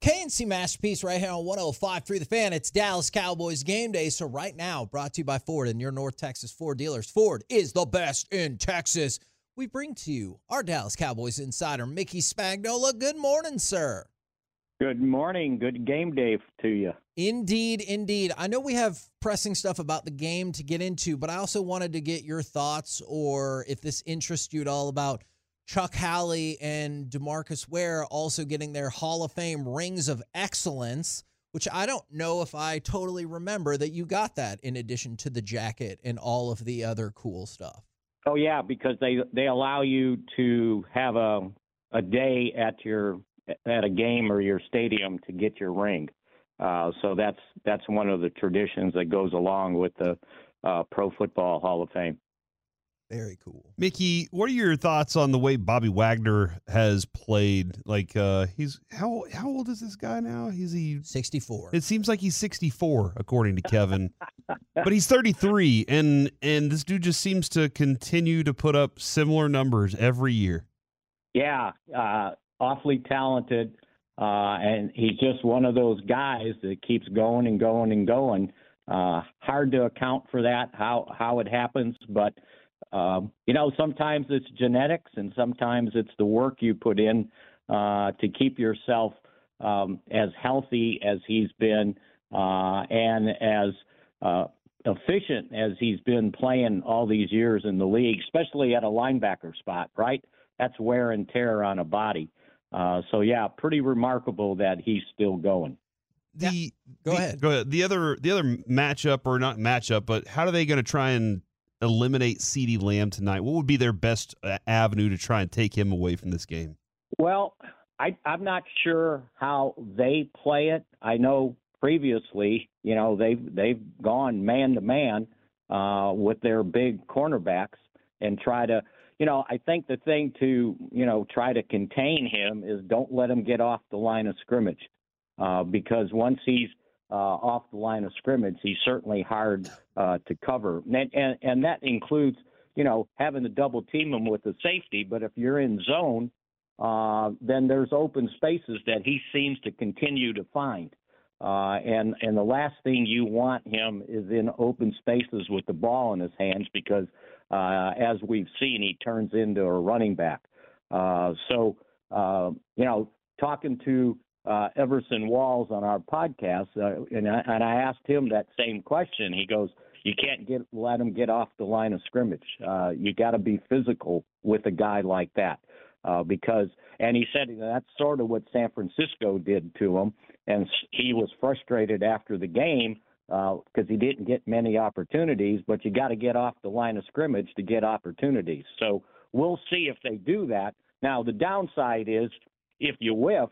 KNC Masterpiece right here on 105 through the fan. It's Dallas Cowboys game day. So right now, brought to you by Ford and your North Texas Ford dealers. Ford is the best in Texas. We bring to you our Dallas Cowboys insider, Mickey Spagnola. Good morning, sir. Good morning. Good game day to you. Indeed, indeed. I know we have pressing stuff about the game to get into, but I also wanted to get your thoughts or if this interests you at all about Chuck Haley and Demarcus Ware also getting their Hall of Fame rings of excellence, which I don't know if I totally remember that you got that in addition to the jacket and all of the other cool stuff. Oh yeah, because they they allow you to have a a day at your at a game or your stadium to get your ring. Uh, so that's that's one of the traditions that goes along with the uh, Pro Football Hall of Fame. Very cool. Mickey, what are your thoughts on the way Bobby Wagner has played? Like uh he's how how old is this guy now? He's he 64. It seems like he's 64 according to Kevin. but he's 33 and and this dude just seems to continue to put up similar numbers every year. Yeah, uh, awfully talented, uh, and he's just one of those guys that keeps going and going and going. Uh, hard to account for that how how it happens, but um, you know, sometimes it's genetics and sometimes it's the work you put in uh, to keep yourself um, as healthy as he's been uh, and as uh, efficient as he's been playing all these years in the league, especially at a linebacker spot, right? That's wear and tear on a body. Uh, so yeah, pretty remarkable that he's still going. The Yeah. Go the- ahead. Go ahead. The other the other matchup or not matchup, but how are they going to try and eliminate CeeDee Lamb tonight? What would be their best uh, avenue to try and take him away from this game? Well, I, I'm not sure how they play it. I know previously, you know, they've they've gone man to man with their big cornerbacks and try to, you know, I think the thing to, you know, try to contain him is don't let him get off the line of scrimmage, uh, because once he's uh, off the line of scrimmage, he's certainly hard uh, to cover, and, and and that includes, you know, having to double team him with the safety. But if you're in zone, uh, then there's open spaces that he seems to continue to find. Uh, and and the last thing you want him is in open spaces with the ball in his hands because, uh, as we've seen, he turns into a running back. Uh, so uh, you know, talking to uh, Everson Walls on our podcast, uh, and I, and I asked him that same question. He goes, "You can't get let him get off the line of scrimmage. Uh, you got to be physical with a guy like that." uh, because and he said that's sort of what San Francisco did to him, and he was frustrated after the game because he didn't get many opportunities. But you got to get off the line of scrimmage to get opportunities. So we'll see if they do that. Now the downside is if you whiff,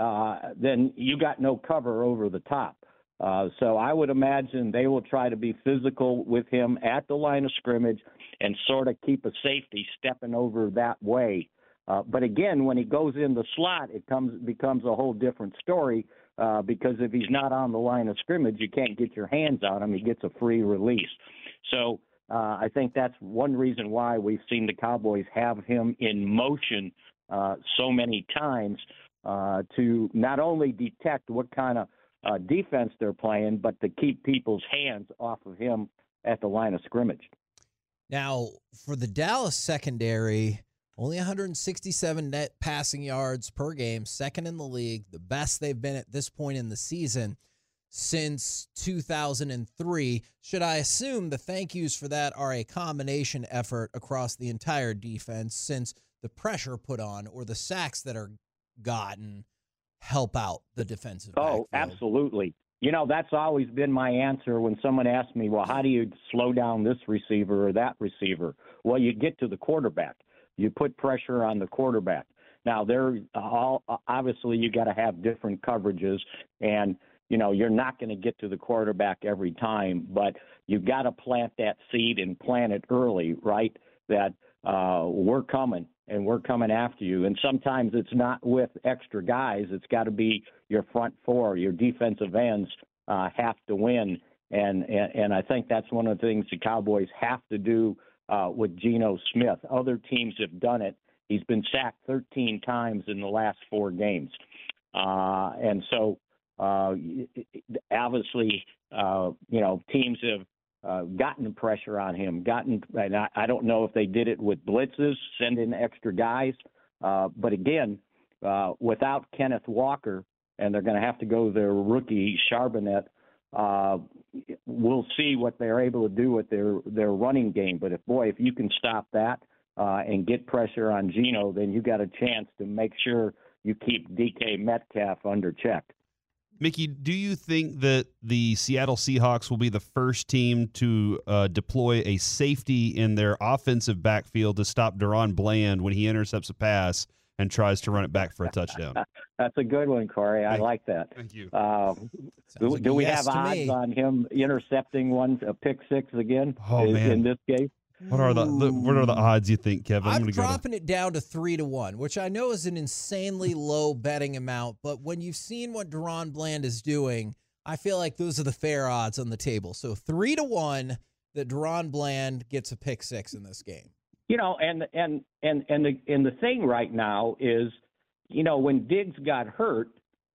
uh, then you got no cover over the top. Uh, so I would imagine they will try to be physical with him at the line of scrimmage and sort of keep a safety stepping over that way. Uh, but again, when he goes in the slot, it comes becomes a whole different story uh, because if he's not on the line of scrimmage, you can't get your hands on him. He gets a free release. So uh, I think that's one reason why we've seen the Cowboys have him in motion uh, so many times uh, to not only detect what kind of uh, defense they're playing, but to keep people's hands off of him at the line of scrimmage. Now, for the Dallas secondary, only 167 net passing yards per game, second in the league, the best they've been at this point in the season since 2003. Should I assume the thank yous for that are a combination effort across the entire defense since the pressure put on or the sacks that are gotten help out the defensive. Oh, backfield. absolutely. You know, that's always been my answer when someone asks me, well, how do you slow down this receiver or that receiver? Well, you get to the quarterback. You put pressure on the quarterback. Now, there all obviously you got to have different coverages, and you know you're not going to get to the quarterback every time, but you've got to plant that seed and plant it early, right? That uh, we're coming and we're coming after you. And sometimes it's not with extra guys. It's got to be your front four, your defensive ends uh, have to win. And, and and I think that's one of the things the Cowboys have to do uh, with Geno Smith. Other teams have done it. He's been sacked 13 times in the last four games, uh, and so uh, obviously, uh, you know, teams have uh, gotten pressure on him. Gotten, and I, I don't know if they did it with blitzes, sending extra guys, uh, but again, uh, without Kenneth Walker, and they're going to have to go their rookie Charbonnet. Uh, we'll see what they're able to do with their their running game. But if boy, if you can stop that uh, and get pressure on Geno, then you got a chance to make sure you keep DK Metcalf under check. Mickey, do you think that the Seattle Seahawks will be the first team to uh, deploy a safety in their offensive backfield to stop DaRon Bland when he intercepts a pass and tries to run it back for a touchdown? That's a good one, Corey. I Thank- like that. Thank you. Uh, do, like do we yes have to odds me. on him intercepting one, a pick six again Oh, in, man. in this game? What are the, the what are the odds you think, Kevin? I'm, gonna go to- dropping it down to three to one, which I know is an insanely low betting amount. But when you've seen what DaRon Bland is doing, I feel like those are the fair odds on the table. So three to one that DaRon Bland gets a pick six in this game. You know, and and and and the and the thing right now is, you know, when Diggs got hurt,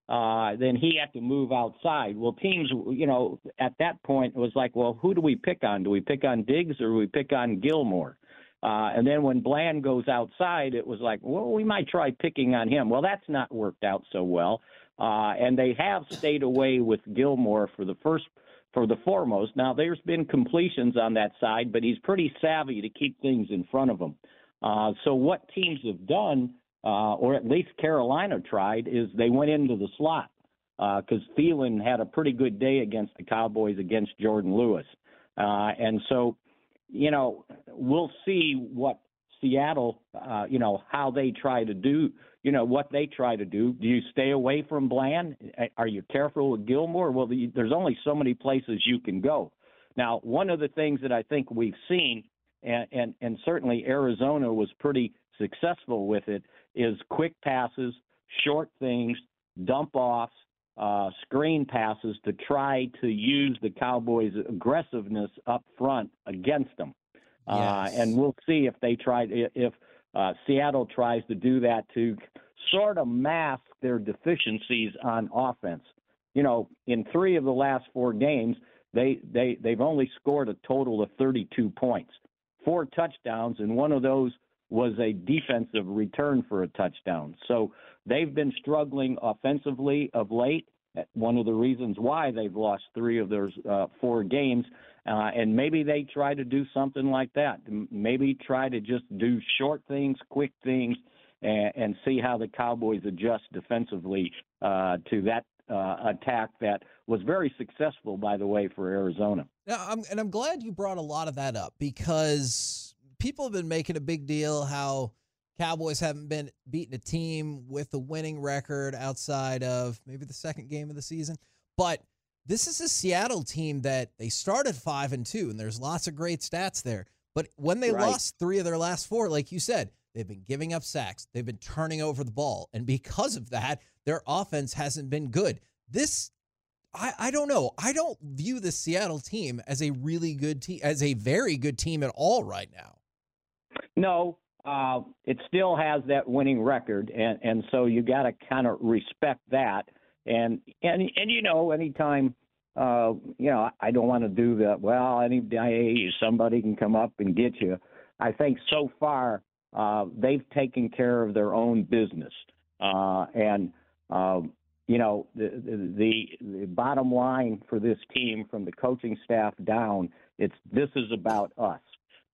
uh, then he had to move outside. Well, teams, you know, at that point it was like, well, who do we pick on? Do we pick on Diggs or do we pick on Gilmore? Uh, and then when Bland goes outside, it was like, well, we might try picking on him. Well, that's not worked out so well. Uh, and they have stayed away with Gilmore for the first, for the foremost. Now, there's been completions on that side, but he's pretty savvy to keep things in front of him. Uh, so what teams have done, uh, or at least Carolina tried, is they went into the slot because Thielen had a pretty good day against the Cowboys against Jourdan Lewis, uh, and so you know we'll see what Seattle, uh, you know how they try to do, you know what they try to do. Do you stay away from Bland? Are you careful with Gilmore? Well, the, there's only so many places you can go. Now, one of the things that I think we've seen, and, and, and certainly Arizona was pretty successful with it, is quick passes, short things, dump offs, uh, screen passes to try to use the Cowboys' aggressiveness up front against them. Uh, and we'll see if they try if uh, Seattle tries to do that to sort of mask their deficiencies on offense. You know, in three of the last four games, they they they've only scored a total of 32 points, four touchdowns, and one of those was a defensive return for a touchdown. So they've been struggling offensively of late. One of the reasons why they've lost three of their uh, four games, uh, and maybe they try to do something like that. Maybe try to just do short things, quick things, and, and see how the Cowboys adjust defensively uh, to that uh, attack that was very successful, by the way, for Arizona. Now, I'm, and I'm glad you brought a lot of that up because people have been making a big deal how Cowboys haven't been beating a team with a winning record outside of maybe the second game of the season. But this is a Seattle team that they started five and two, and there's lots of great stats there. But when they Right. lost three of their last four, like you said, they've been giving up sacks, they've been turning over the ball, and because of that, their offense hasn't been good. This I, I don't know. I don't view the Seattle team as a really good team, as a very good team at all right now. No, uh, it still has that winning record, and and so you got to kind of respect that. And and and you know, anytime, uh, you know, I don't want to do that. Well, any day somebody can come up and get you. I think so far uh, they've taken care of their own business, uh, and uh, you know the, the the bottom line for this team, from the coaching staff down, it's this is about us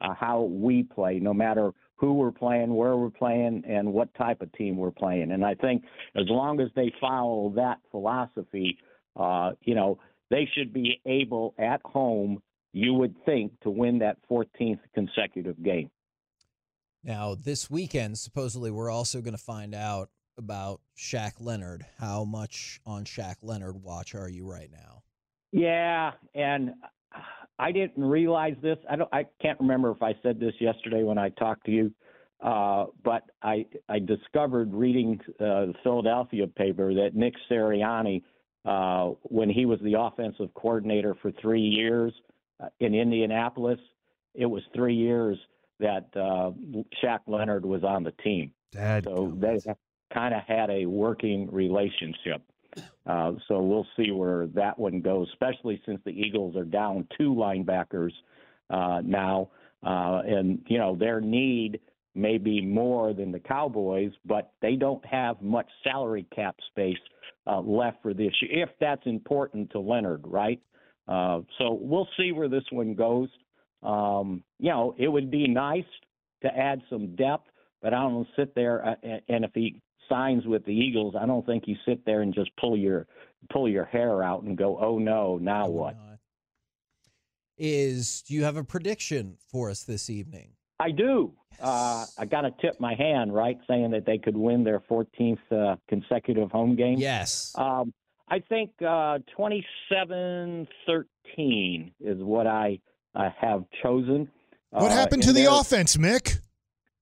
uh, how we play, no matter who we're playing, where we're playing, and what type of team we're playing. And I think as long as they follow that philosophy, uh, you know, they should be able at home, you would think, to win that 14th consecutive game. Now, this weekend, supposedly, we're also going to find out about Shaq Leonard. How much on Shaq Leonard watch are you right now? Yeah, and I didn't realize this. I don't. I can't remember if I said this yesterday when I talked to you, uh, but I I discovered reading uh, the Philadelphia paper that Nick Sirianni, uh, when he was the offensive coordinator for three years uh, in Indianapolis, it was three years that uh, Shaq Leonard was on the team. Dad so they kind of had a working relationship. Uh, so we'll see where that one goes, especially since the Eagles are down two linebackers uh, now, uh, and you know their need may be more than the Cowboys, but they don't have much salary cap space uh, left for this year, if that's important to Leonard, right? Uh, so we'll see where this one goes. Um, you know, it would be nice to add some depth, but I don't sit there uh, and if he signs with the Eagles, I don't think you sit there and just pull your pull your hair out and go, "Oh no, now what?" Is do you have a prediction for us this evening? I do. Uh, I got to tip my hand, right, saying that they could win their 14th uh, consecutive home game. Yes. Um, I think uh, 27-13 is what I uh, have chosen. What happened to the offense, Mick?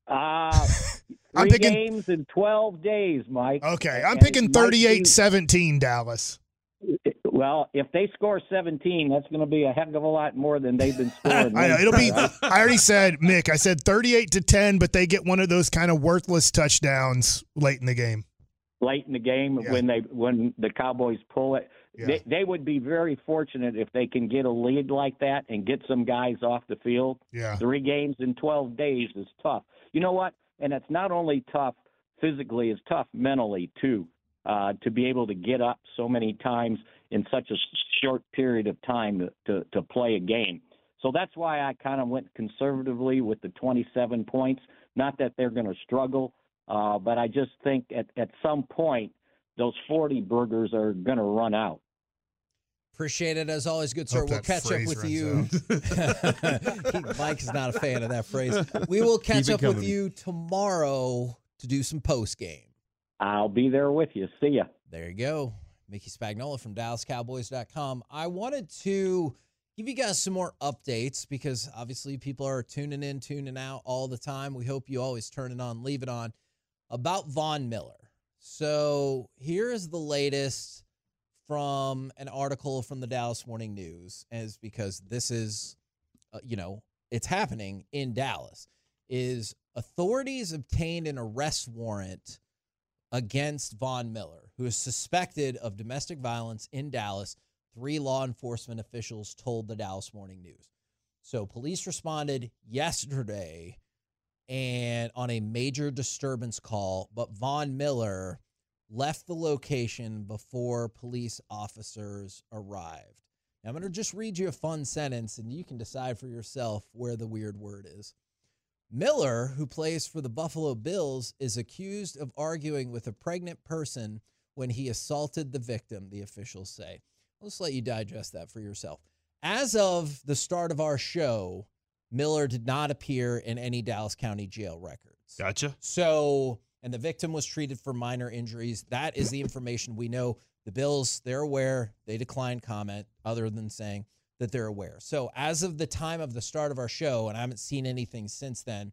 Uh, I'm Three picking- games in 12 days, Mike. Okay, I'm And picking it 38-17 Dallas. Well, if they score 17, that's going to be a heck of a lot more than they've been scoring. I know it'll be. I already said Mick. I said 38 to 10, but they get one of those kind of worthless touchdowns late in the game. late in the game Yeah. when they when the Cowboys pull it. Yeah. They, they would be very fortunate if they can get a lead like that and get some guys off the field. Yeah. Three games in 12 days is tough. You know what? And it's not only tough physically, it's tough mentally too. Uh, to be able to get up so many times in such a short period of time to, to, to play a game. So that's why I kind of went conservatively with the 27 points. Not that they're going to struggle, uh, but I just think at, at some point those 40 burgers are going to run out. Appreciate it as always, good sir. Hope We'll catch up with you. Mike is not a fan of that phrase. We will catch it up with you tomorrow to do some post game. I'll be there with you. See ya. There you go. Mickey Spagnola from DallasCowboys.com. I wanted to give you guys some more updates because obviously people are tuning in, tuning out all the time. We hope you always turn it on, leave it on. About Von Miller. So here is the latest from an article from the Dallas Morning News, as because this is, uh, you know, it's happening in Dallas. Is authorities obtained an arrest warrant against Von Miller, who is suspected of domestic violence in Dallas, three law enforcement officials told the Dallas Morning News. So police responded yesterday and on a major disturbance call, but Von Miller left the location before police officers arrived. Now, I'm going to just read you a fun sentence and you can decide for yourself where the weird word is. Miller, who plays for the Buffalo Bills, is accused of arguing with a pregnant person when he assaulted the victim, the officials say. Let's let you digest that for yourself. As of the start of our show, Miller did not appear in any Dallas County jail records. Gotcha. So, and the victim was treated for minor injuries. That is the information we know. The Bills, they're aware. They declined comment other than saying that they're aware. So, as of the time of the start of our show, and I haven't seen anything since then.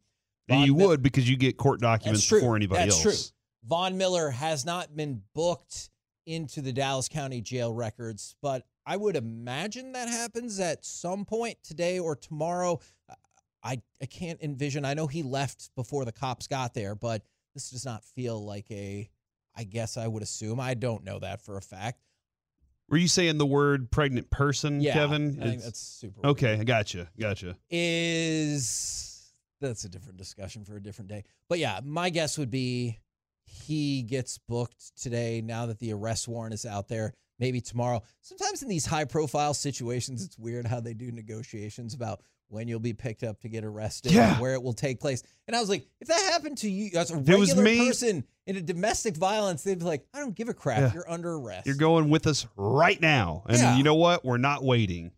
And Von you Mil- would because you get court documents That's before anybody That's else. true. Von Miller has not been booked into the Dallas County jail records, but I would imagine that happens at some point today or tomorrow. I, I can't envision. I know he left before the cops got there, but this does not feel like a. I guess I would assume. I don't know that for a fact. Were you saying the word pregnant person, Yeah, Kevin? I that's super. okay. I gotcha. Gotcha. is that's a different discussion for a different day. But yeah, my guess would be he gets booked today now that the arrest warrant is out there. Maybe tomorrow. Sometimes in these high profile situations, it's weird how they do negotiations about when you'll be picked up to get arrested, Yeah. and where it will take place. And I was like, if that happened to you as a it was regular me- person in a domestic violence, they'd be like, I don't give a crap. Yeah. You're under arrest. You're going with us right now. And Yeah. you know what? We're not waiting.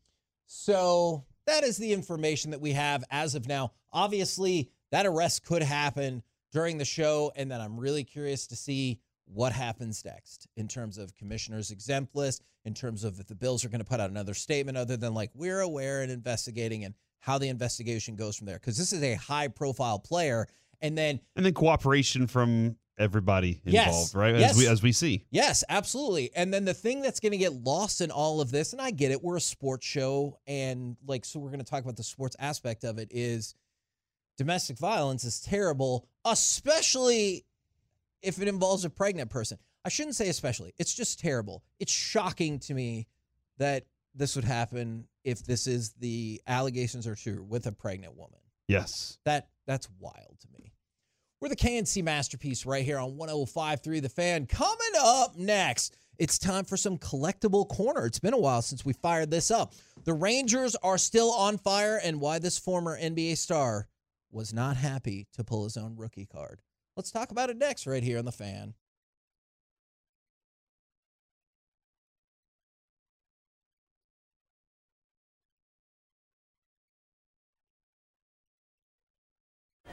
So that is the information that we have as of now. Obviously, that arrest could happen during the show, and then I'm really curious to see what happens next in terms of commissioner's exempt list, in terms of if the Bills are going to put out another statement other than like we're aware and investigating and how the investigation goes from there. Because this is a high profile player. And then And then cooperation from everybody Yes. involved, right? Yes. As we as we see. Yes, absolutely. And then the thing that's going to get lost in all of this, and I get it, we're a sports show, and like, so we're going to talk about the sports aspect of it, is domestic violence is terrible, especially if it involves a pregnant person. I shouldn't say especially, it's just terrible. It's shocking to me that this would happen if this is the allegations are true with a pregnant woman. Yes. That that's wild to me. We're the KNC masterpiece right here on 105.3 The Fan. Coming up next, it's time for some collectible corner. It's been a while since we fired this up. The Rangers are still on fire, and why this former NBA star was not happy to pull his own rookie card. Let's talk about it next, right here on The Fan.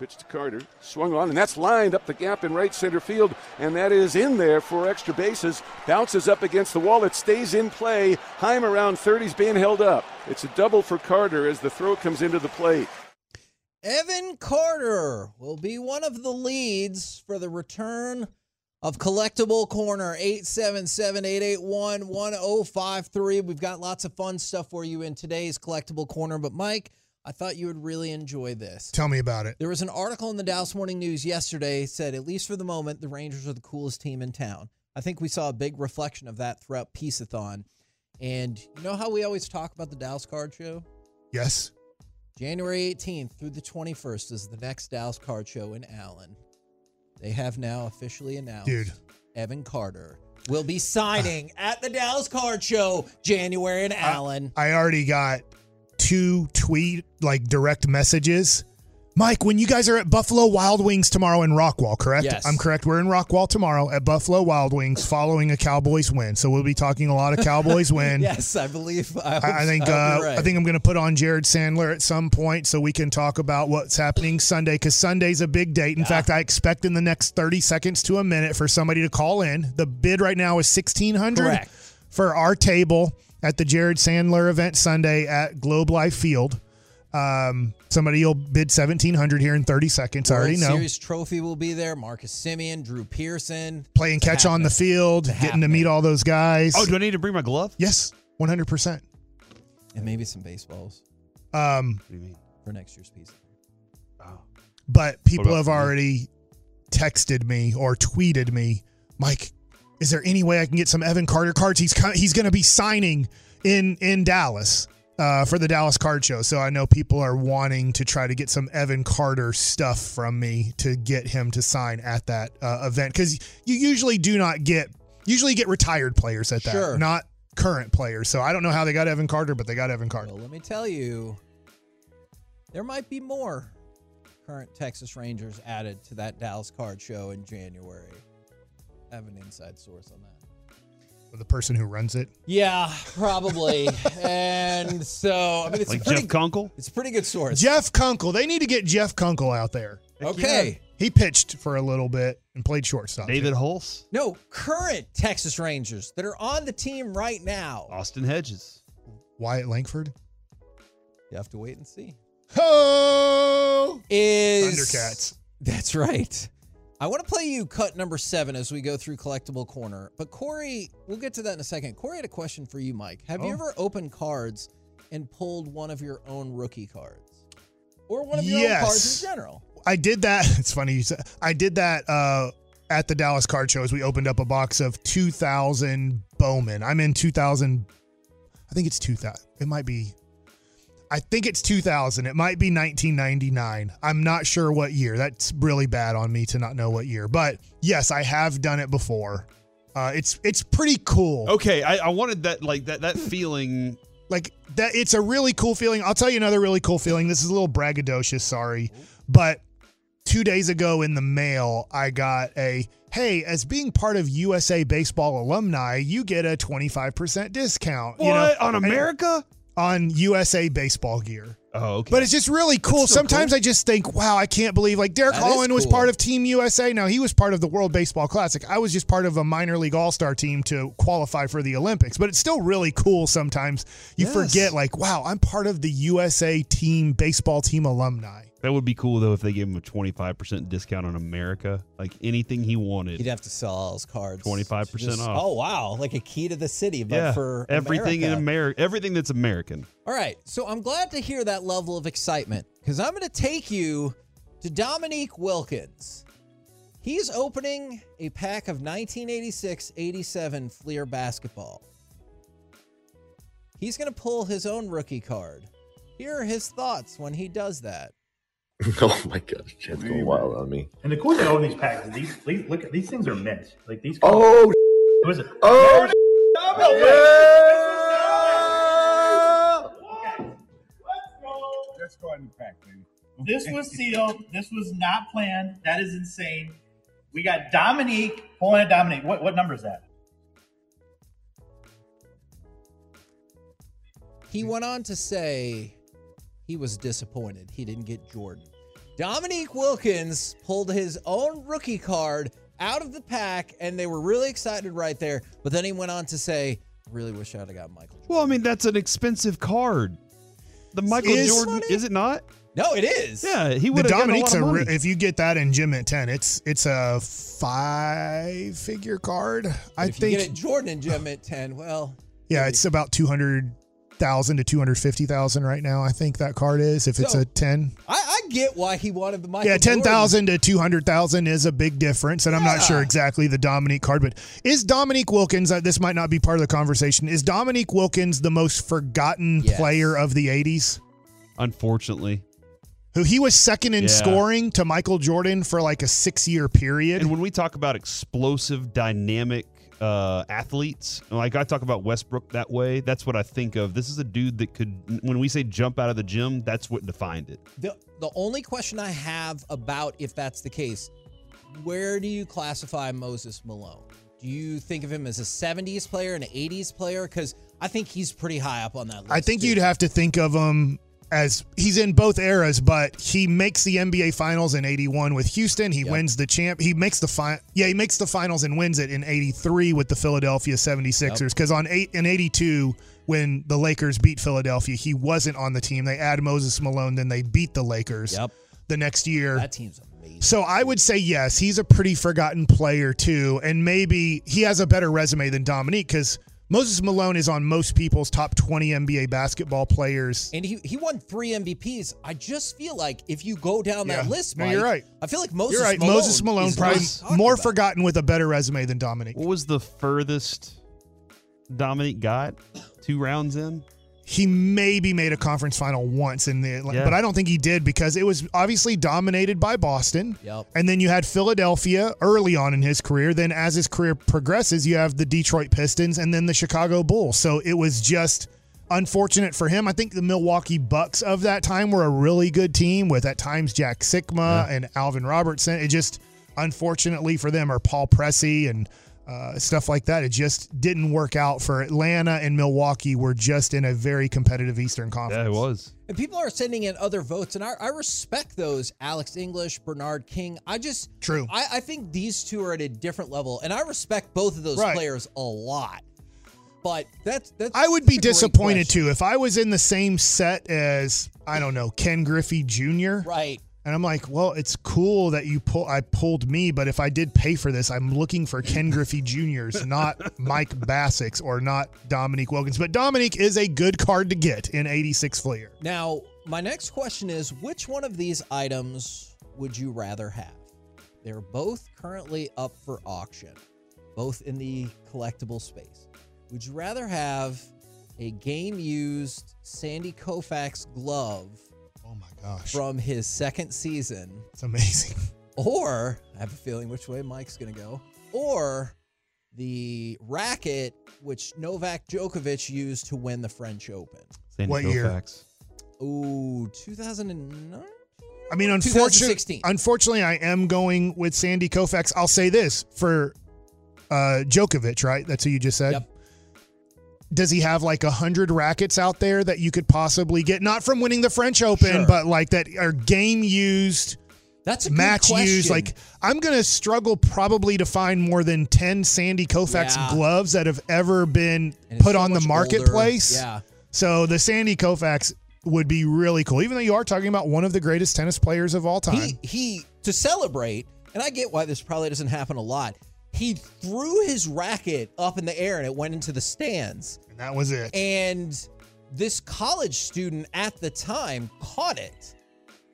Pitch to Carter, swung on, and that's lined up the gap in right center field, and that is in there for extra bases. Bounces up against the wall, it stays in play. Heim around 30 is being held up. It's a double for Carter as the throw comes into the plate. Evan Carter will be one of the leads for the return of Collectible Corner 877-881-1053. We've got lots of fun stuff for you in today's Collectible Corner, but Mike, I thought you would really enjoy this. Tell me about it. There was an article in the Dallas Morning News yesterday said at least for the moment the Rangers are the coolest team in town. I think we saw a big reflection of that throughout Peaceathon. And you know how we always talk about the Dallas Card Show? Yes. January 18th through the 21st is the next Dallas Card Show in Allen. They have now officially announced Dude. Evan Carter will be signing ah. at the Dallas Card Show January in Allen. I already got two tweet like direct messages. Mike, when you guys are at Buffalo Wild Wings tomorrow in Rockwall, correct? Yes. I'm correct. We're in Rockwall tomorrow at Buffalo Wild Wings following a Cowboys win. So we'll be talking a lot of Cowboys win. yes, I believe. I, hope- I, I think hope uh, right. I think I'm going to put on Jared Sandler at some point so we can talk about what's happening Sunday because Sunday's a big date. In fact, I expect in the next 30 seconds to a minute for somebody to call in. The bid right now is 1600 Correct. for our table at the Jared Sandler event Sunday at Globe Life Field. Um, somebody will bid 1700 here in 30 seconds. I already know. Series trophy will be there. Marcus Semien, Drew Pearson. Playing It's catch on the field, It's getting to meet all those guys. Oh, do I need to bring my glove? yes, 100%. And maybe some baseballs. Um, What do you mean? for next year's piece. But people have for you? already texted me or tweeted me, Mike, is there any way I can get some Evan Carter cards? He's he's going to be signing in in Dallas uh, for the Dallas Card Show. So I know people are wanting to try to get some Evan Carter stuff from me to get him to sign at that uh, event because you usually do not get usually get retired players at that, Sure. not current players. So I don't know how they got Evan Carter, but they got Evan Carter. Well, let me tell you, there might be more current Texas Rangers added to that Dallas Card Show in January. I have an inside source on that. The person who runs it. Yeah, probably. and so, I mean, it's Like a pretty, Jeff Kunkel? It's a pretty good source. Jeff Kunkel. They need to get Jeff Kunkel out there. Okay. He pitched for a little bit and played shortstop. David too. Hulse, No, current Texas Rangers that are on the team right now. Austin Hedges. Wyatt Langford. You have to wait and see. Ho! Is Thundercats. That's right. I want to play you cut number seven as we go through collectible corner. But Corey, we'll get to that in a second. Corey had a question for you, Mike. Have you Oh. ever opened cards and pulled one of your own rookie cards? Or one of your Yes. own cards in general? I did that. It's funny you said. I did that uh, at the Dallas Card Show as we opened up a box of 2,000 Bowman. I'm in 2,000. I think it's 2,000. It might be. I think it's 2000. It might be 1999. I'm not sure what year. That's really bad on me to not know what year. But yes, I have done it before. Uh, it's it's pretty cool. Okay, I, I wanted that like that that feeling. like that it's a really cool feeling i'll tell you another really cool feeling this is a little braggadocious sorry but two days ago in the mail i got a hey as being part of usa baseball alumni you get a 25% discount you know What on America? On usa baseball gear Oh, okay. but it's just really cool. Sometimes cool. I just think, wow, I can't believe like Derek That Holland was part of Team USA. Now he was part of the World Baseball Classic. I was just part of a minor league all star team to qualify for the Olympics. But it's still really cool sometimes. You Yes. forget, like, wow, I'm part of the USA team baseball team alumni. That would be cool though if they gave him a twenty five percent discount on America, like anything he wanted. He'd have to sell all his cards. 25% off. Oh, wow. Like a key to the city, but yeah, for everything in America. America, everything that's American. All right. So I'm glad to hear that level of excitement because I'm going to take you to Dominique Wilkins. He's opening a pack of 1986 87 Fleer basketball. He's going to pull his own rookie card. Here are his thoughts when he does that. Oh my gosh, Chad's going wild on me. And the cool thing about these packs is these, these look at these things are mint. Like these. Oh, What is it? oh, Let's go ahead and pack, This was sealed. This was not planned. That is insane. We got Dominique pulling a Dominique. What what number is that? He went on to say he was disappointed he didn't get Jordan. Dominique Wilkins pulled his own rookie card out of the pack, and they were really excited right there. But then he went on to say, "Really wish I'd have got Michael." Jordan. Well, I mean that's an expensive card. The Michael Is- Jordan is it not? No, it is. Yeah, he The would have got a lot Dominique's of a money. re- if you get that in Gym at 10, it's it's a five figure card. I if think you get it Jordan and Jim at ten, well, Yeah, it's about two hundred thousand to two hundred fifty thousand right now. I think that card is if it's So, a ten. I, I get why he wanted the Michael. Yeah, ten thousand to two hundred thousand is a big difference, and I'm not sure exactly the Dominique card, but is Dominique Wilkins? Uh, this might not be part of the conversation. Is Dominique Wilkins the most forgotten Yes. player of the '80s? Unfortunately, Who he was second in Yeah. scoring to Michael Jordan for like a six-year period. and when we talk about explosive, dynamic uh, athletes, like I talk about Westbrook that way, that's what I think of. This is a dude that could, when we say jump out of the gym, that's what defined it. The the only question I have about if that's the case, where do you classify Moses Malone? Do you think of him as a 70s player, an 80s player? Because I think he's pretty high up on that list. I think too. you'd have to think of him as he's in both eras, but he makes the NBA Finals in '81 with Houston. He Yep. wins the champ. He makes the fi- Yeah, he makes the finals and wins it in '83 with the Philadelphia 76ers. Because on eight in '82, when the Lakers beat Philadelphia, he wasn't on the team. They add Moses Malone, then they beat the Lakers. Yep. The next year, That team's amazing. so I would say yes, he's a pretty forgotten player too, and maybe he has a better resume than Dominique because Moses Malone is on most people's top 20 NBA basketball players. And he, he won three MVPs. I just feel like if you go down that Yeah. list, No, you're right. I feel like Moses You're right. Malone Moses Malone is probably more about. forgotten with a better resume than Dominique. What was the furthest Dominique got? Two rounds in? He maybe made a conference final once in the, Yeah. but I don't think he did because it was obviously dominated by Boston. Yep. And then you had Philadelphia early on in his career. Then as his career progresses, you have the Detroit Pistons and then the Chicago Bulls. So it was just unfortunate for him. I think the Milwaukee Bucks of that time were a really good team with at times Jack Sikma and Alvin Robertson. It just unfortunately for them or Paul Pressey and uh, stuff like that. It just didn't work out for Atlanta and Milwaukee. We were just in a very competitive Eastern Conference. Yeah, it was. And people are sending in other votes, and I, I respect those. Alex English, Bernard King. I just True. I, I think these two are at a different level, and I respect both of those Right. players a lot. But that's that's. I would be that's a great disappointed question. too if I was in the same set as I don't know Ken Griffey Jr. Right. And I'm like, well, it's cool that you pull. I pulled me, but if I did pay for this, I'm looking for Ken Griffey Jr.'s, not Mike Bacsik's or not Dominique Wilkins. But Dominique is a good card to get in 86 Fleer. Now, my next question is which one of these items would you rather have? They're both currently up for auction, both in the collectible space. Would you rather have a game used Sandy Koufax glove Oh my gosh. from his second season, It's amazing. or I have a feeling which way Mike's going to go, or the racket which Novak Djokovic used to win the French Open? Sandy What year? Koufax. Ooh, 2009? I mean, unfortunately, unfortunately, I am going with Sandy Koufax. I'll say this for uh, Djokovic, right? That's who you just said. Yep. Does he have like a hundred rackets out there that you could possibly get? Not from winning the French Open, Sure. but like that are game used, That's a match used. Like I'm gonna struggle probably to find more than ten Sandy Koufax Yeah. gloves that have ever been put so on the marketplace. older. Yeah. So the Sandy Koufax would be really cool, even though you are talking about one of the greatest tennis players of all time. He he to celebrate, and I get why this probably doesn't happen a lot. He threw his racket up in the air and it went into the stands. and that was it. And this college student at the time caught it.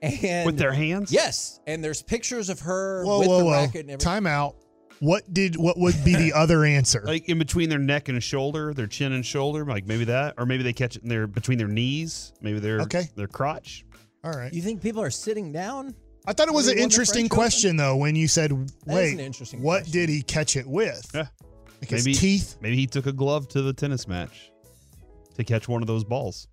And With their hands? Yes. And there's pictures of her Whoa, with whoa, the whoa! racket and everything. Time out. What did what would be the other answer? Like in between their neck and shoulder, their chin and shoulder, like maybe that, or maybe they catch it in their between their knees, maybe their Okay. their crotch. All right. You think people are sitting down? I thought it was an he won the interesting French Open? question though when you said, "Wait, an interesting what question. did he catch it with?" Yeah. Like his Maybe teeth. Maybe he took a glove to the tennis match to catch one of those balls.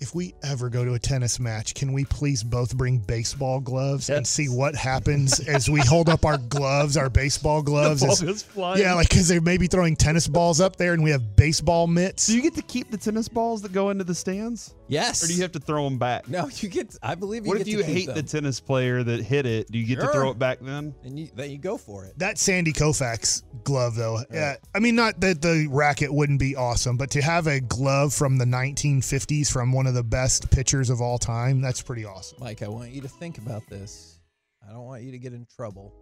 If we ever go to a tennis match, can we please both bring baseball gloves and see what happens as we hold up our gloves, our baseball gloves? ball as- flying. yeah, like because they may be throwing tennis balls up there, and we have baseball mitts. Do you get to keep the tennis balls that go into the stands? Yes. Or do you have to throw them back? No, you get I believe you what get if to you keep hate them. the tennis player that hit it? Do you get to throw it back then? and you then you go for it. That Sandy Koufax glove, though, yeah, I mean, not that the racket wouldn't be awesome, but to have a glove from the 1950s from one of the best pitchers of all time, that's pretty awesome. Mike, I want you to think about this. I don't want you to get in trouble.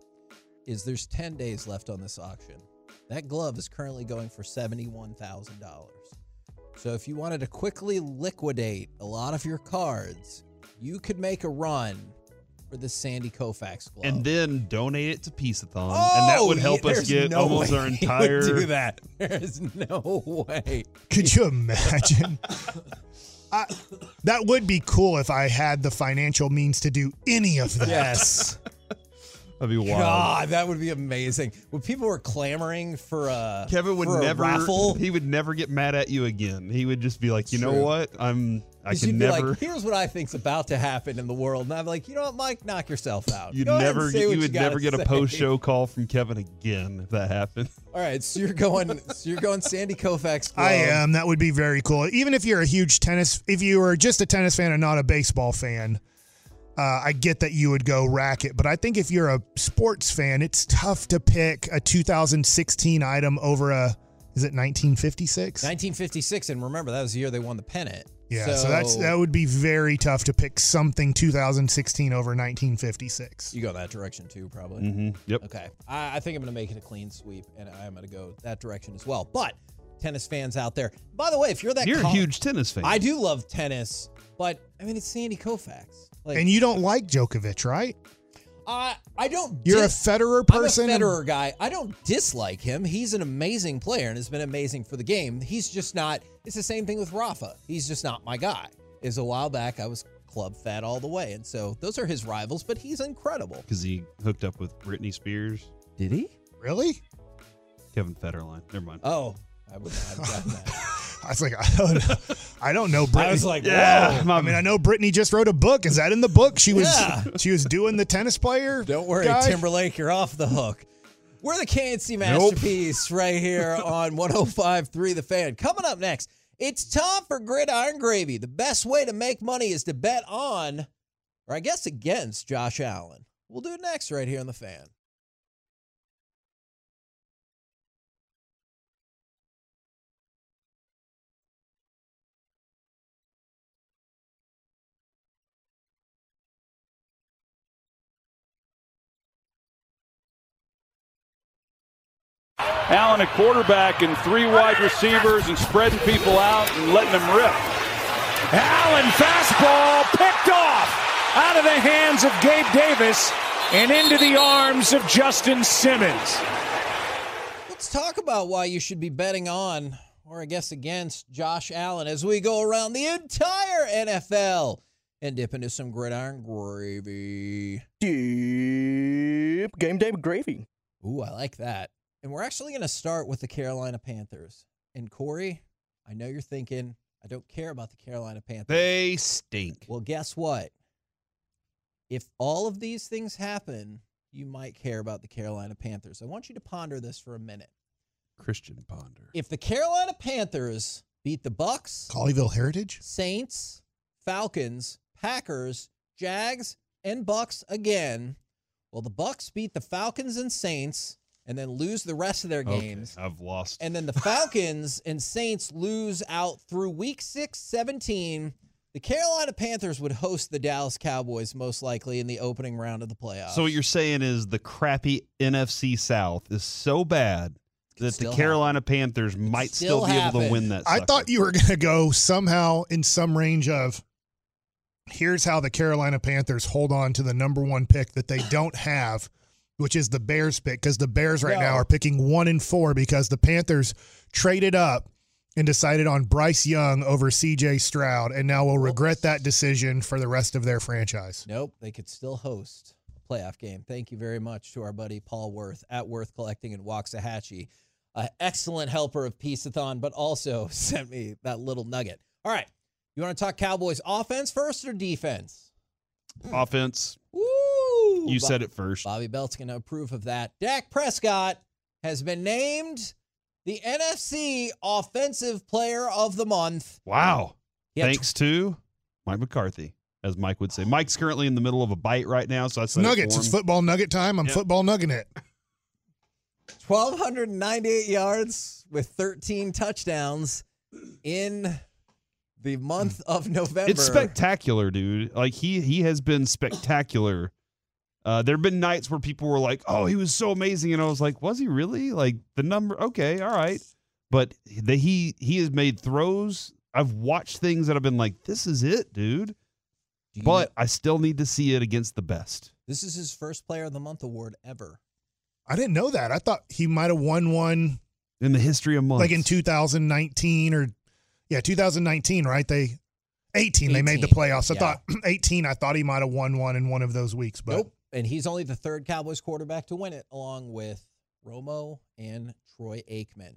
Is there's 10 days left on this auction. That glove is currently going for $71,000. So if you wanted to quickly liquidate a lot of your cards, you could make a run for the Sandy Koufax glove. And then donate it to Peaceathon, and that oh, would Oh, help yeah, us get no almost way our he would entire. do that. There's no way. Could you imagine? I, that would be cool if I had the financial means to do any of that. Yes. That'd be wild. God, that would be amazing. When people were clamoring for a Kevin would for a never. raffle, He would never get mad at you again. He would just be like, you know what? I'm. I 'Cause can never. like, here's what I think's about to happen in the world. And I'm like, you know what, Mike, knock yourself out. You'd Go never. say Get, you would never get a post show call from Kevin again if that happened. All right, so you're going, so you're going Sandy Koufax. I am. That would be very cool. Even if you're a huge tennis, if you are just a tennis fan and not a baseball fan, uh, I get that you would go racket. But I think if you're a sports fan, it's tough to pick a 2016 item over a, is it 1956? 1956, and remember that was the year they won the pennant. Yeah, so, that's that would be very tough to pick something 2016 over 1956. You go that direction too, probably. Mm-hmm. Yep. Okay. I, I think I'm going to make it a clean sweep, and I'm going to go that direction as well. But tennis fans out there. By the way, if you're that You're a huge tennis fan. I do love tennis, but I mean it's Sandy Koufax. Like, and you don't like Djokovic, right? I I don't. You're a Federer person. I'm a Federer guy. I don't dislike him. He's an amazing player and has been amazing for the game. He's just not. It's the same thing with Rafa. He's just not my guy. Is a while back I was club fat all the way, and so those are his rivals. But he's incredible. because he hooked up with Britney Spears. Did he? Really? Kevin Federline. Never mind. Oh, I would not have gotten that. I was like, I don't, I don't know. Brittany. I was like, Yeah, whoa. I mean, I know Brittany just wrote a book. Is that in the book? She was Yeah. she was doing the tennis player. Don't worry, guy? Timberlake, you're off the hook. We're the K&C masterpiece right here on 105.3 The Fan. Coming up next, it's time for Gridiron Gravy. The best way to make money is to bet on, or I guess against, Josh Allen. We'll do it next right here on The Fan. Allen at quarterback and three wide receivers and spreading people out and letting them rip. Allen fastball picked off out of the hands of Gabe Davis and into the arms of Justin Simmons. Let's talk about why you should be betting on, or I guess against, Josh Allen as we go around the entire NFL and dip into some gridiron gravy. Deep game day gravy. Ooh, I like that. And we're actually going to start with the Carolina Panthers. And Corey, I know you're thinking, I don't care about the Carolina Panthers. They stink. Well, guess what? If all of these things happen, you might care about the Carolina Panthers. I want you to ponder this for a minute. Christian Ponder. If the Carolina Panthers beat the Bucks, Colleyville Heritage. Saints, Falcons, Packers, Jags, and Bucks again, well, the Bucks beat the Falcons and Saints and then lose the rest of their Okay, games. I've lost. And then the Falcons and Saints lose out through week 6, 17. The Carolina Panthers would host the Dallas Cowboys most likely in the opening round of the playoffs. So what you're saying is the crappy NFC South is so bad that the still Carolina Panthers might still, still be able to win that. I thought you were going to go somehow in some range of here's how the Carolina Panthers hold on to the number one pick that they don't have, which is the Bears pick, because the Bears right now are picking one and four because the Panthers traded up and decided on Bryce Young over CJ Stroud, and now will regret that decision for the rest of their franchise. Nope, they could still host a playoff game. Thank you very much to our buddy Paul Worth at Worth Collecting in Waxahachie. An excellent helper of Peaceathon, but also sent me that little nugget. All right, you want to talk Cowboys offense first or defense? Mm. offense. Woo! You Bo- said it first. Bobby Belt's going to approve of that. Dak Prescott has been named the NFC Offensive Player of the Month. Wow. He had Thanks to Mike McCarthy, as Mike would say. Mike's currently in the middle of a bite right now, so I It's said it nuggets. for It's football nugget time. I'm Yep. football nuggeting it. 1,298 yards with 13 touchdowns in the month of November. It's spectacular, dude. Like he he has been spectacular. Uh, there have been nights where people were like, "Oh, he was so amazing," and I was like, "Was he really?" Like the number, okay, all right, but the, he he has made throws. I've watched things that I've been like, "This is it, dude," you but know- I still need to see it against the best. this is his first Player of the Month award ever. I didn't know that. I thought he might have won one in the history of months, like in 2019 or yeah, 2019, right? They 18, they made the playoffs. I yeah. thought 18, I thought he might have won one in one of those weeks, but Nope. And he's only the third Cowboys quarterback to win it, along with Romo and Troy Aikman.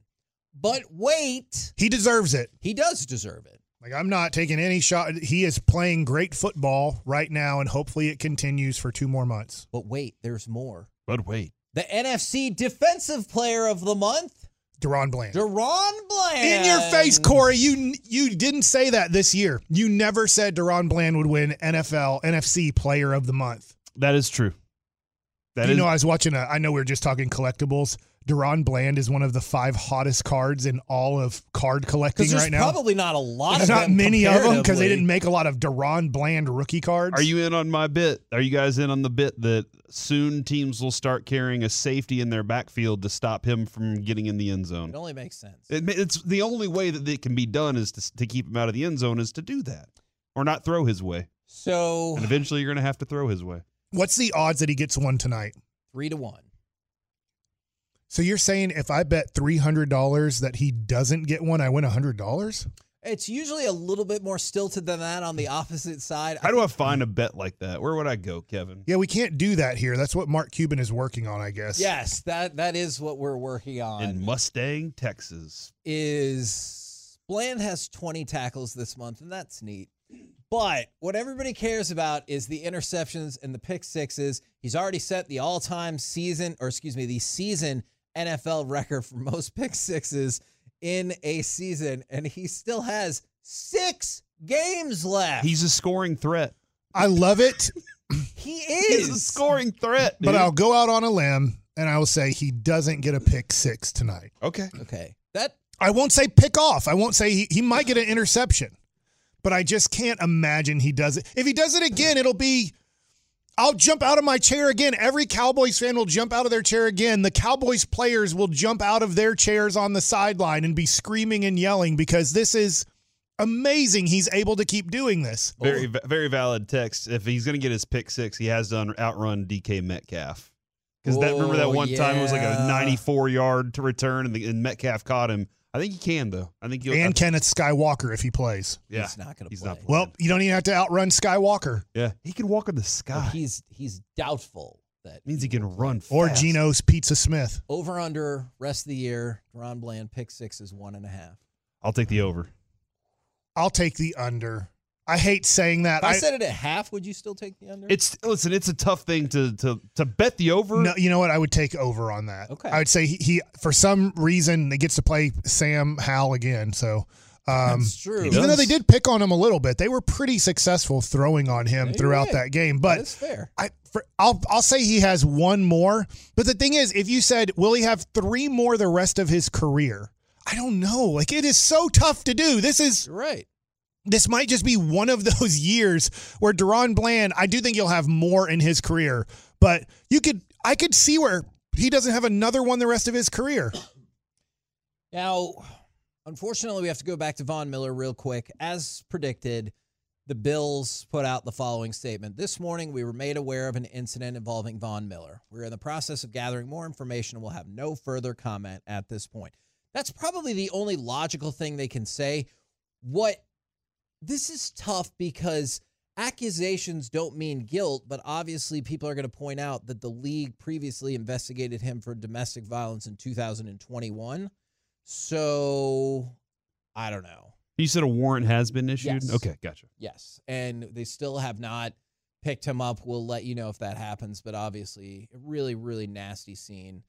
But wait, he deserves it. he does deserve it. Like I'm not taking any shot. He is playing great football right now, and hopefully it continues for two more months. But wait, there's more. But wait, The NFC Defensive Player of the Month, DaRon Bland. DaRon Bland. In your face, Corey. You you didn't say that this year. You never said DaRon Bland would win NFL NFC Player of the Month. that is true. That you is know, I was watching a. I know we were just talking collectibles. DaRon Bland is one of the five hottest cards in all of card collecting right now? probably not a lot There's of not them many of them because they didn't make a lot of DaRon Bland rookie cards. Are you in on my bit? Are you guys in on the bit that soon teams will start carrying a safety in their backfield to stop him from getting in the end zone? It only makes sense. It, it's the only way that it can be done is to, to keep him out of the end zone is to do that or not throw his way. So And eventually you're going to have to throw his way. What's the odds that he gets one tonight? three to one. So you're saying if I bet three hundred dollars that he doesn't get one, I win a hundred dollars? It's usually a little bit more stilted than that on the opposite side. How do I find a bet like that? Where would I go, Kevin? Yeah, we can't do that here. That's what Mark Cuban is working on, I guess. Yes, that that is what we're working on. In Mustang, Texas. is Bland has 20 tackles this month, and that's neat. But what everybody cares about is the interceptions and the pick sixes. He's already set the all-time season, or excuse me, the season NFL record for most pick sixes in a season, and he still has six games left. He's a scoring threat. I love it, he He's a scoring threat. but. I'll go out on a limb and I will say he doesn't get a pick six tonight. Okay. Okay, that I won't say pick off. I won't say he, he might get an interception, but I just can't imagine he does it. If he does it again, it'll be I'll jump out of my chair again. Every Cowboys fan will jump out of their chair again. The Cowboys players will jump out of their chairs on the sideline and be screaming and yelling because this is amazing. He's able to keep doing this. Very, very valid text. If he's going to get his pick six, he has to outrun DK Metcalf. Because that remember that Oh, one time it was like a 94 yard to return, and, the, and Metcalf caught him. I think he can though. I think he'll. And I- Kenneth Skywalker if he plays. yeah, he's not going to he's play. not. Well, you don't even have to outrun Skywalker Yeah, he can walk in the But sky. he's he's doubtful that means he can run. or. Geno's Pizza Smith. over under rest of the year. Ron Bland pick six is one and a half. I'll take the over. I'll take the under. I hate saying that. If I, said it at half, would you still take the under? It's listen. It's a tough thing to to to bet the over. No, you know what? I would take over on that. Okay. I would say he, he for some reason, he gets to play Sam Howell again. So, um, That's true. even though they did pick on him a little bit, they were pretty successful throwing on him Yeah, throughout right. that game. But That's fair. I, for, I'll, I'll say he has one more. But the thing is, if you said, will he have three more the rest of his career? I don't know. Like it is so tough to do. This is You're right. This might just be one of those years where DaRon Bland, I do think he'll have more in his career, but you could, I could see where he doesn't have another one the rest of his career. Now, unfortunately, we have to go back to Von Miller real quick. As predicted, the Bills put out the following statement. This morning, we were made aware of an incident involving Von Miller. We're in the process of gathering more information and we'll have no further comment at this point. That's probably the only logical thing they can say. What this is tough because accusations don't mean guilt, but obviously people are going to point out that the league previously investigated him for domestic violence in 2021. So I don't know. You said a warrant has been issued. Yes. Okay, gotcha. Yes. And they still have not picked him up. We'll let you know if that happens. But obviously, a really, really nasty scene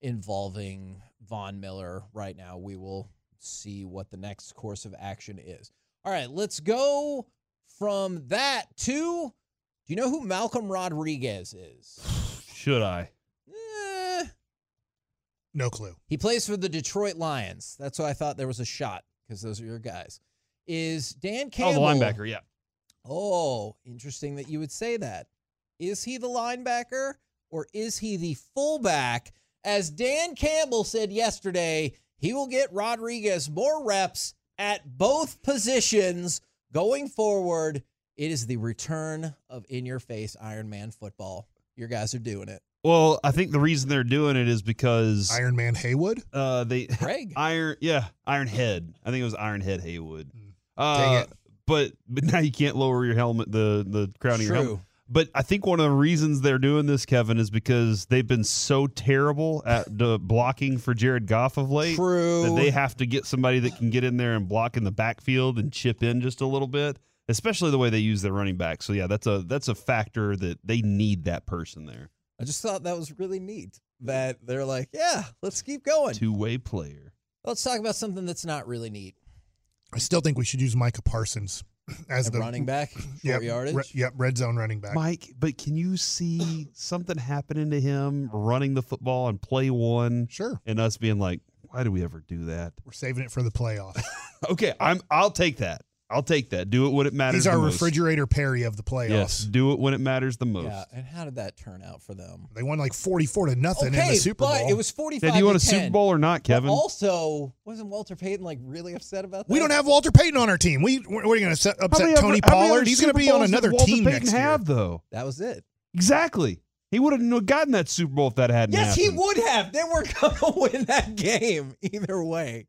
involving Von Miller right now. We will see what the next course of action is. All right, let's go from that to do you know who Malcolm Rodriguez is? Should I? Eh, No clue. he plays for the Detroit Lions. That's why I thought there was a shot because those are your guys. Is Dan Oh, Campbell? the linebacker. Yeah. Oh, interesting that you would say that. Is he the linebacker or is he the fullback? As Dan Campbell said yesterday, he will get Rodriguez more reps at both positions going forward. It is the return of in your face Iron Man football. Your guys are doing it. Well, I think the reason they're doing it is because Iron Man Haywood? uh they Greg. Iron yeah Iron Head. I think it was Iron Head Haywood. Dang Uh, it. but but now you can't lower your helmet the the crown of your helmet. True. But I think one of the reasons they're doing this, Kevin, is because they've been so terrible at the blocking for Jared Goff of late True. that they have to get somebody that can get in there and block in the backfield and chip in just a little bit, especially the way they use their running back. So yeah, that's a that's a factor that they need that person there. I just thought that was really neat that they're like, yeah, let's keep going. Two way player. Let's talk about something that's not really neat. I still think we should use Micah Parsons. as A the running back, short yep, yardage. re- yep, red zone running back. Mike, but can you see something happening to him running the football and play one? Sure. And us being like, why do we ever do that? We're saving it for the playoff. Okay, I'm. I'll take that. I'll take that. Do it when it matters. He's our the most. refrigerator Perry of the playoffs. Yes, do it when it matters the most. Yeah, and how did that turn out for them? They won like 44 to nothing in the Super but Bowl. it was 45 Did you want to a Super Bowl or not, But Kevin? also, wasn't Walter Payton like really upset about that? we don't have Walter Payton on our team. We we're, we're going to upset many Tony other- Pollard. He's going to be on another Walter team Payton next year. have though. That was it. Exactly. He would have gotten that Super Bowl if that hadn't Yes, he would have. They were going to win that game either way.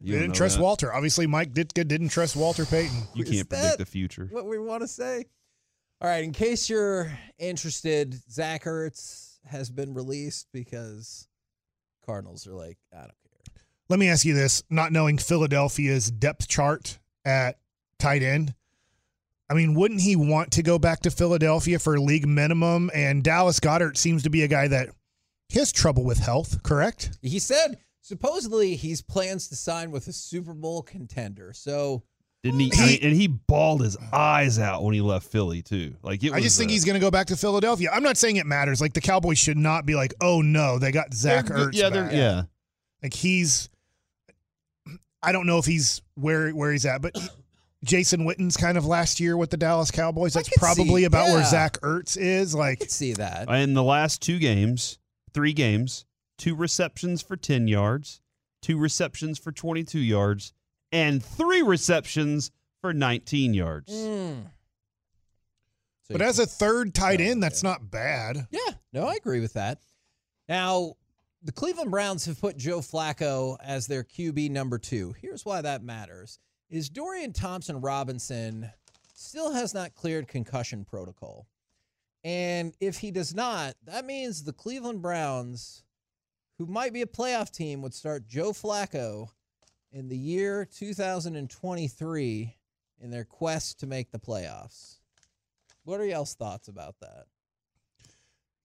They You didn't trust that. Walter. Obviously, Mike Ditka didn't trust Walter Payton. You can't that predict the future. What we want to say. All right, in case you're interested, Zach Ertz has been released because Cardinals are like, I don't care. Let me ask you this: not knowing Philadelphia's depth chart at tight end, I mean, wouldn't he want to go back to Philadelphia for league minimum? And Dallas Goedert seems to be a guy that he has trouble with health. Correct? He said supposedly he's plans to sign with a Super Bowl contender. So Didn't he? I mean, and he bawled his eyes out when he left Philly too. Like it I was just think he's going to go back to Philadelphia. I'm not saying it matters. Like the Cowboys should not be like, oh no, they got Zach They're Ertz. Yeah, they're back. yeah. Like he's, I don't know if he's where where he's at, but Jason Witten's kind of last year with the Dallas Cowboys. That's probably see- about where. Zach Ertz is. Like, see that. In the last two games, three games, two receptions for 10 yards, two receptions for 22 yards, and three receptions for 19 yards. Mm. but as a third tight end, that's not bad. Yeah, no, I agree with that. Now, the Cleveland Browns have put Joe Flacco as their QB number two. Here's why that matters: is Dorian Thompson Robinson still has not cleared concussion protocol, and if he does not, that means the Cleveland Browns, who might be a playoff team, would start Joe Flacco in the year 2023 in their quest to make the playoffs. What are y'all's thoughts about that?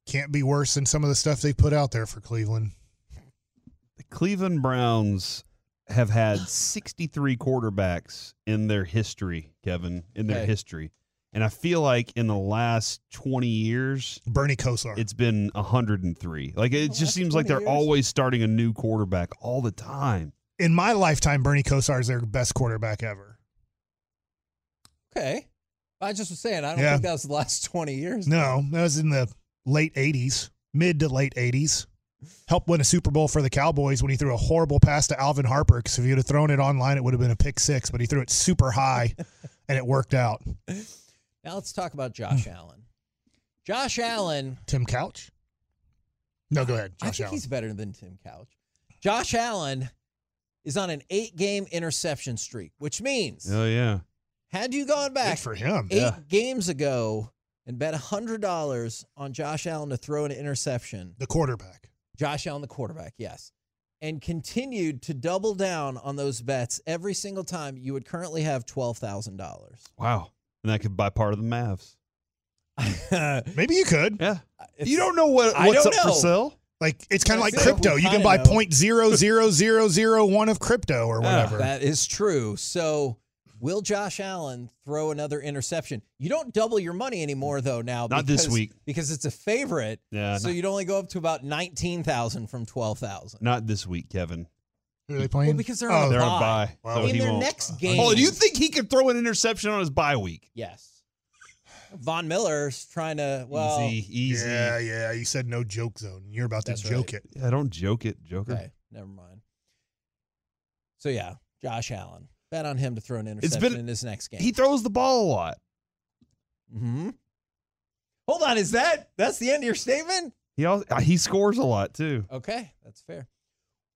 Can't be worse than some of the stuff they put out there for Cleveland. The Cleveland Browns have had 63 quarterbacks in their history, Kevin, in their Okay. history. And I feel like in the last 20 years, Bernie Kosar. it's been 103. Like it oh, just seems like they're years? always starting a new quarterback all the time. In my lifetime, Bernie Kosar is their best quarterback ever. Okay. I just was saying, I don't Yeah. think that was the last 20 years. No, that was in the late 80s, mid to late 80s. Helped win a Super Bowl for the Cowboys when he threw a horrible pass to Alvin Harper. Because if he would have thrown it online, it would have been a pick six, but he threw it super high and it worked out. Now let's talk about Josh hmm. Allen. Josh Allen, Tim Couch? No, go ahead. I Josh think Allen. he's better than Tim Couch. Josh Allen is on an eight game interception streak, which means Oh yeah. had you gone back for him. eight Yeah. games ago and bet $100 on Josh Allen to throw an interception, The quarterback. Josh Allen, the quarterback, yes, and continued to double down on those bets every single time, you would currently have $12,000. Wow. And I could buy part of the Mavs. Maybe you could. Yeah. You don't know what I what's don't up for know. sale. Like it's kind of like That's it. crypto. You can kinda buy know. point zero zero zero zero one of crypto or ah, whatever. That is true. So, will Josh Allen throw another interception? You don't double your money anymore, though. Now, Not this because- week. because it's a favorite. Yeah, So no. you'd only go up to about nineteen thousand from twelve thousand. Not this week, Kevin. Who are they playing? Well, because they're on a They're bye. on bye. so In their won't. next game. Oh, do you think he could throw an interception on his bye week? Yes. Von Miller's trying to. Well, easy, easy. Yeah, yeah. You said no joke zone. You're about to That's joke right. it. Yeah, don't joke it, Joker. Okay, never mind. So yeah, Josh Allen. Bet on him to throw an It's interception been in his next game. He throws the ball a lot. hmm Hold on, is that that's the end of your statement? He also, uh, he scores a lot too. Okay, that's fair.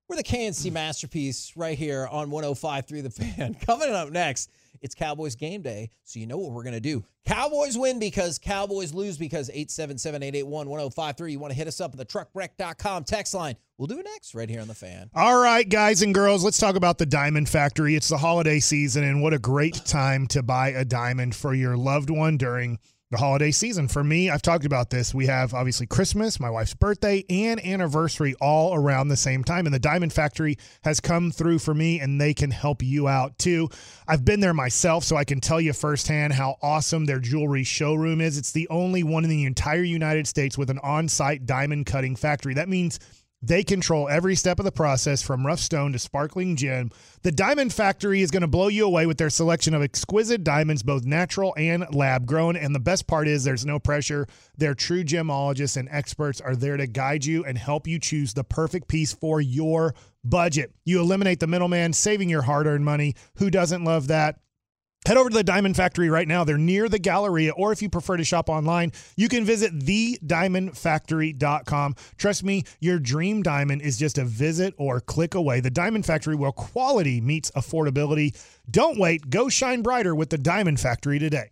We're the K&C mm. masterpiece right here on 105.3 The Fan. Coming up next, it's Cowboys game day, so you know what we're going to do. Cowboys win because Cowboys lose because 877-881-1053. You want to hit us up at the truckwreck.com text line. We'll do it next right here on The Fan. All right, guys and girls, let's talk about the Diamond Factory. It's the holiday season, and what a great time to buy a diamond for your loved one during the holiday season. For me, I've talked about this. We have obviously Christmas, my wife's birthday, and anniversary all around the same time. And the Diamond Factory has come through for me, and they can help you out too. I've been there myself, so I can tell you firsthand how awesome their jewelry showroom is. It's the only one in the entire United States with an on site diamond cutting factory. That means they control every step of the process from rough stone to sparkling gem. The Diamond Factory is going to blow you away with their selection of exquisite diamonds, both natural and lab grown. And the best part is there's no pressure. Their true gemologists and experts are there to guide you and help you choose the perfect piece for your budget. You eliminate the middleman, saving your hard earned money. Who doesn't love that? Head over to the Diamond Factory right now. They're near the Galleria, or if you prefer to shop online, you can visit thediamondfactory.com. Trust me, your dream diamond is just a visit or click away. The Diamond Factory, where quality meets affordability. Don't wait. Go shine brighter with the Diamond Factory today.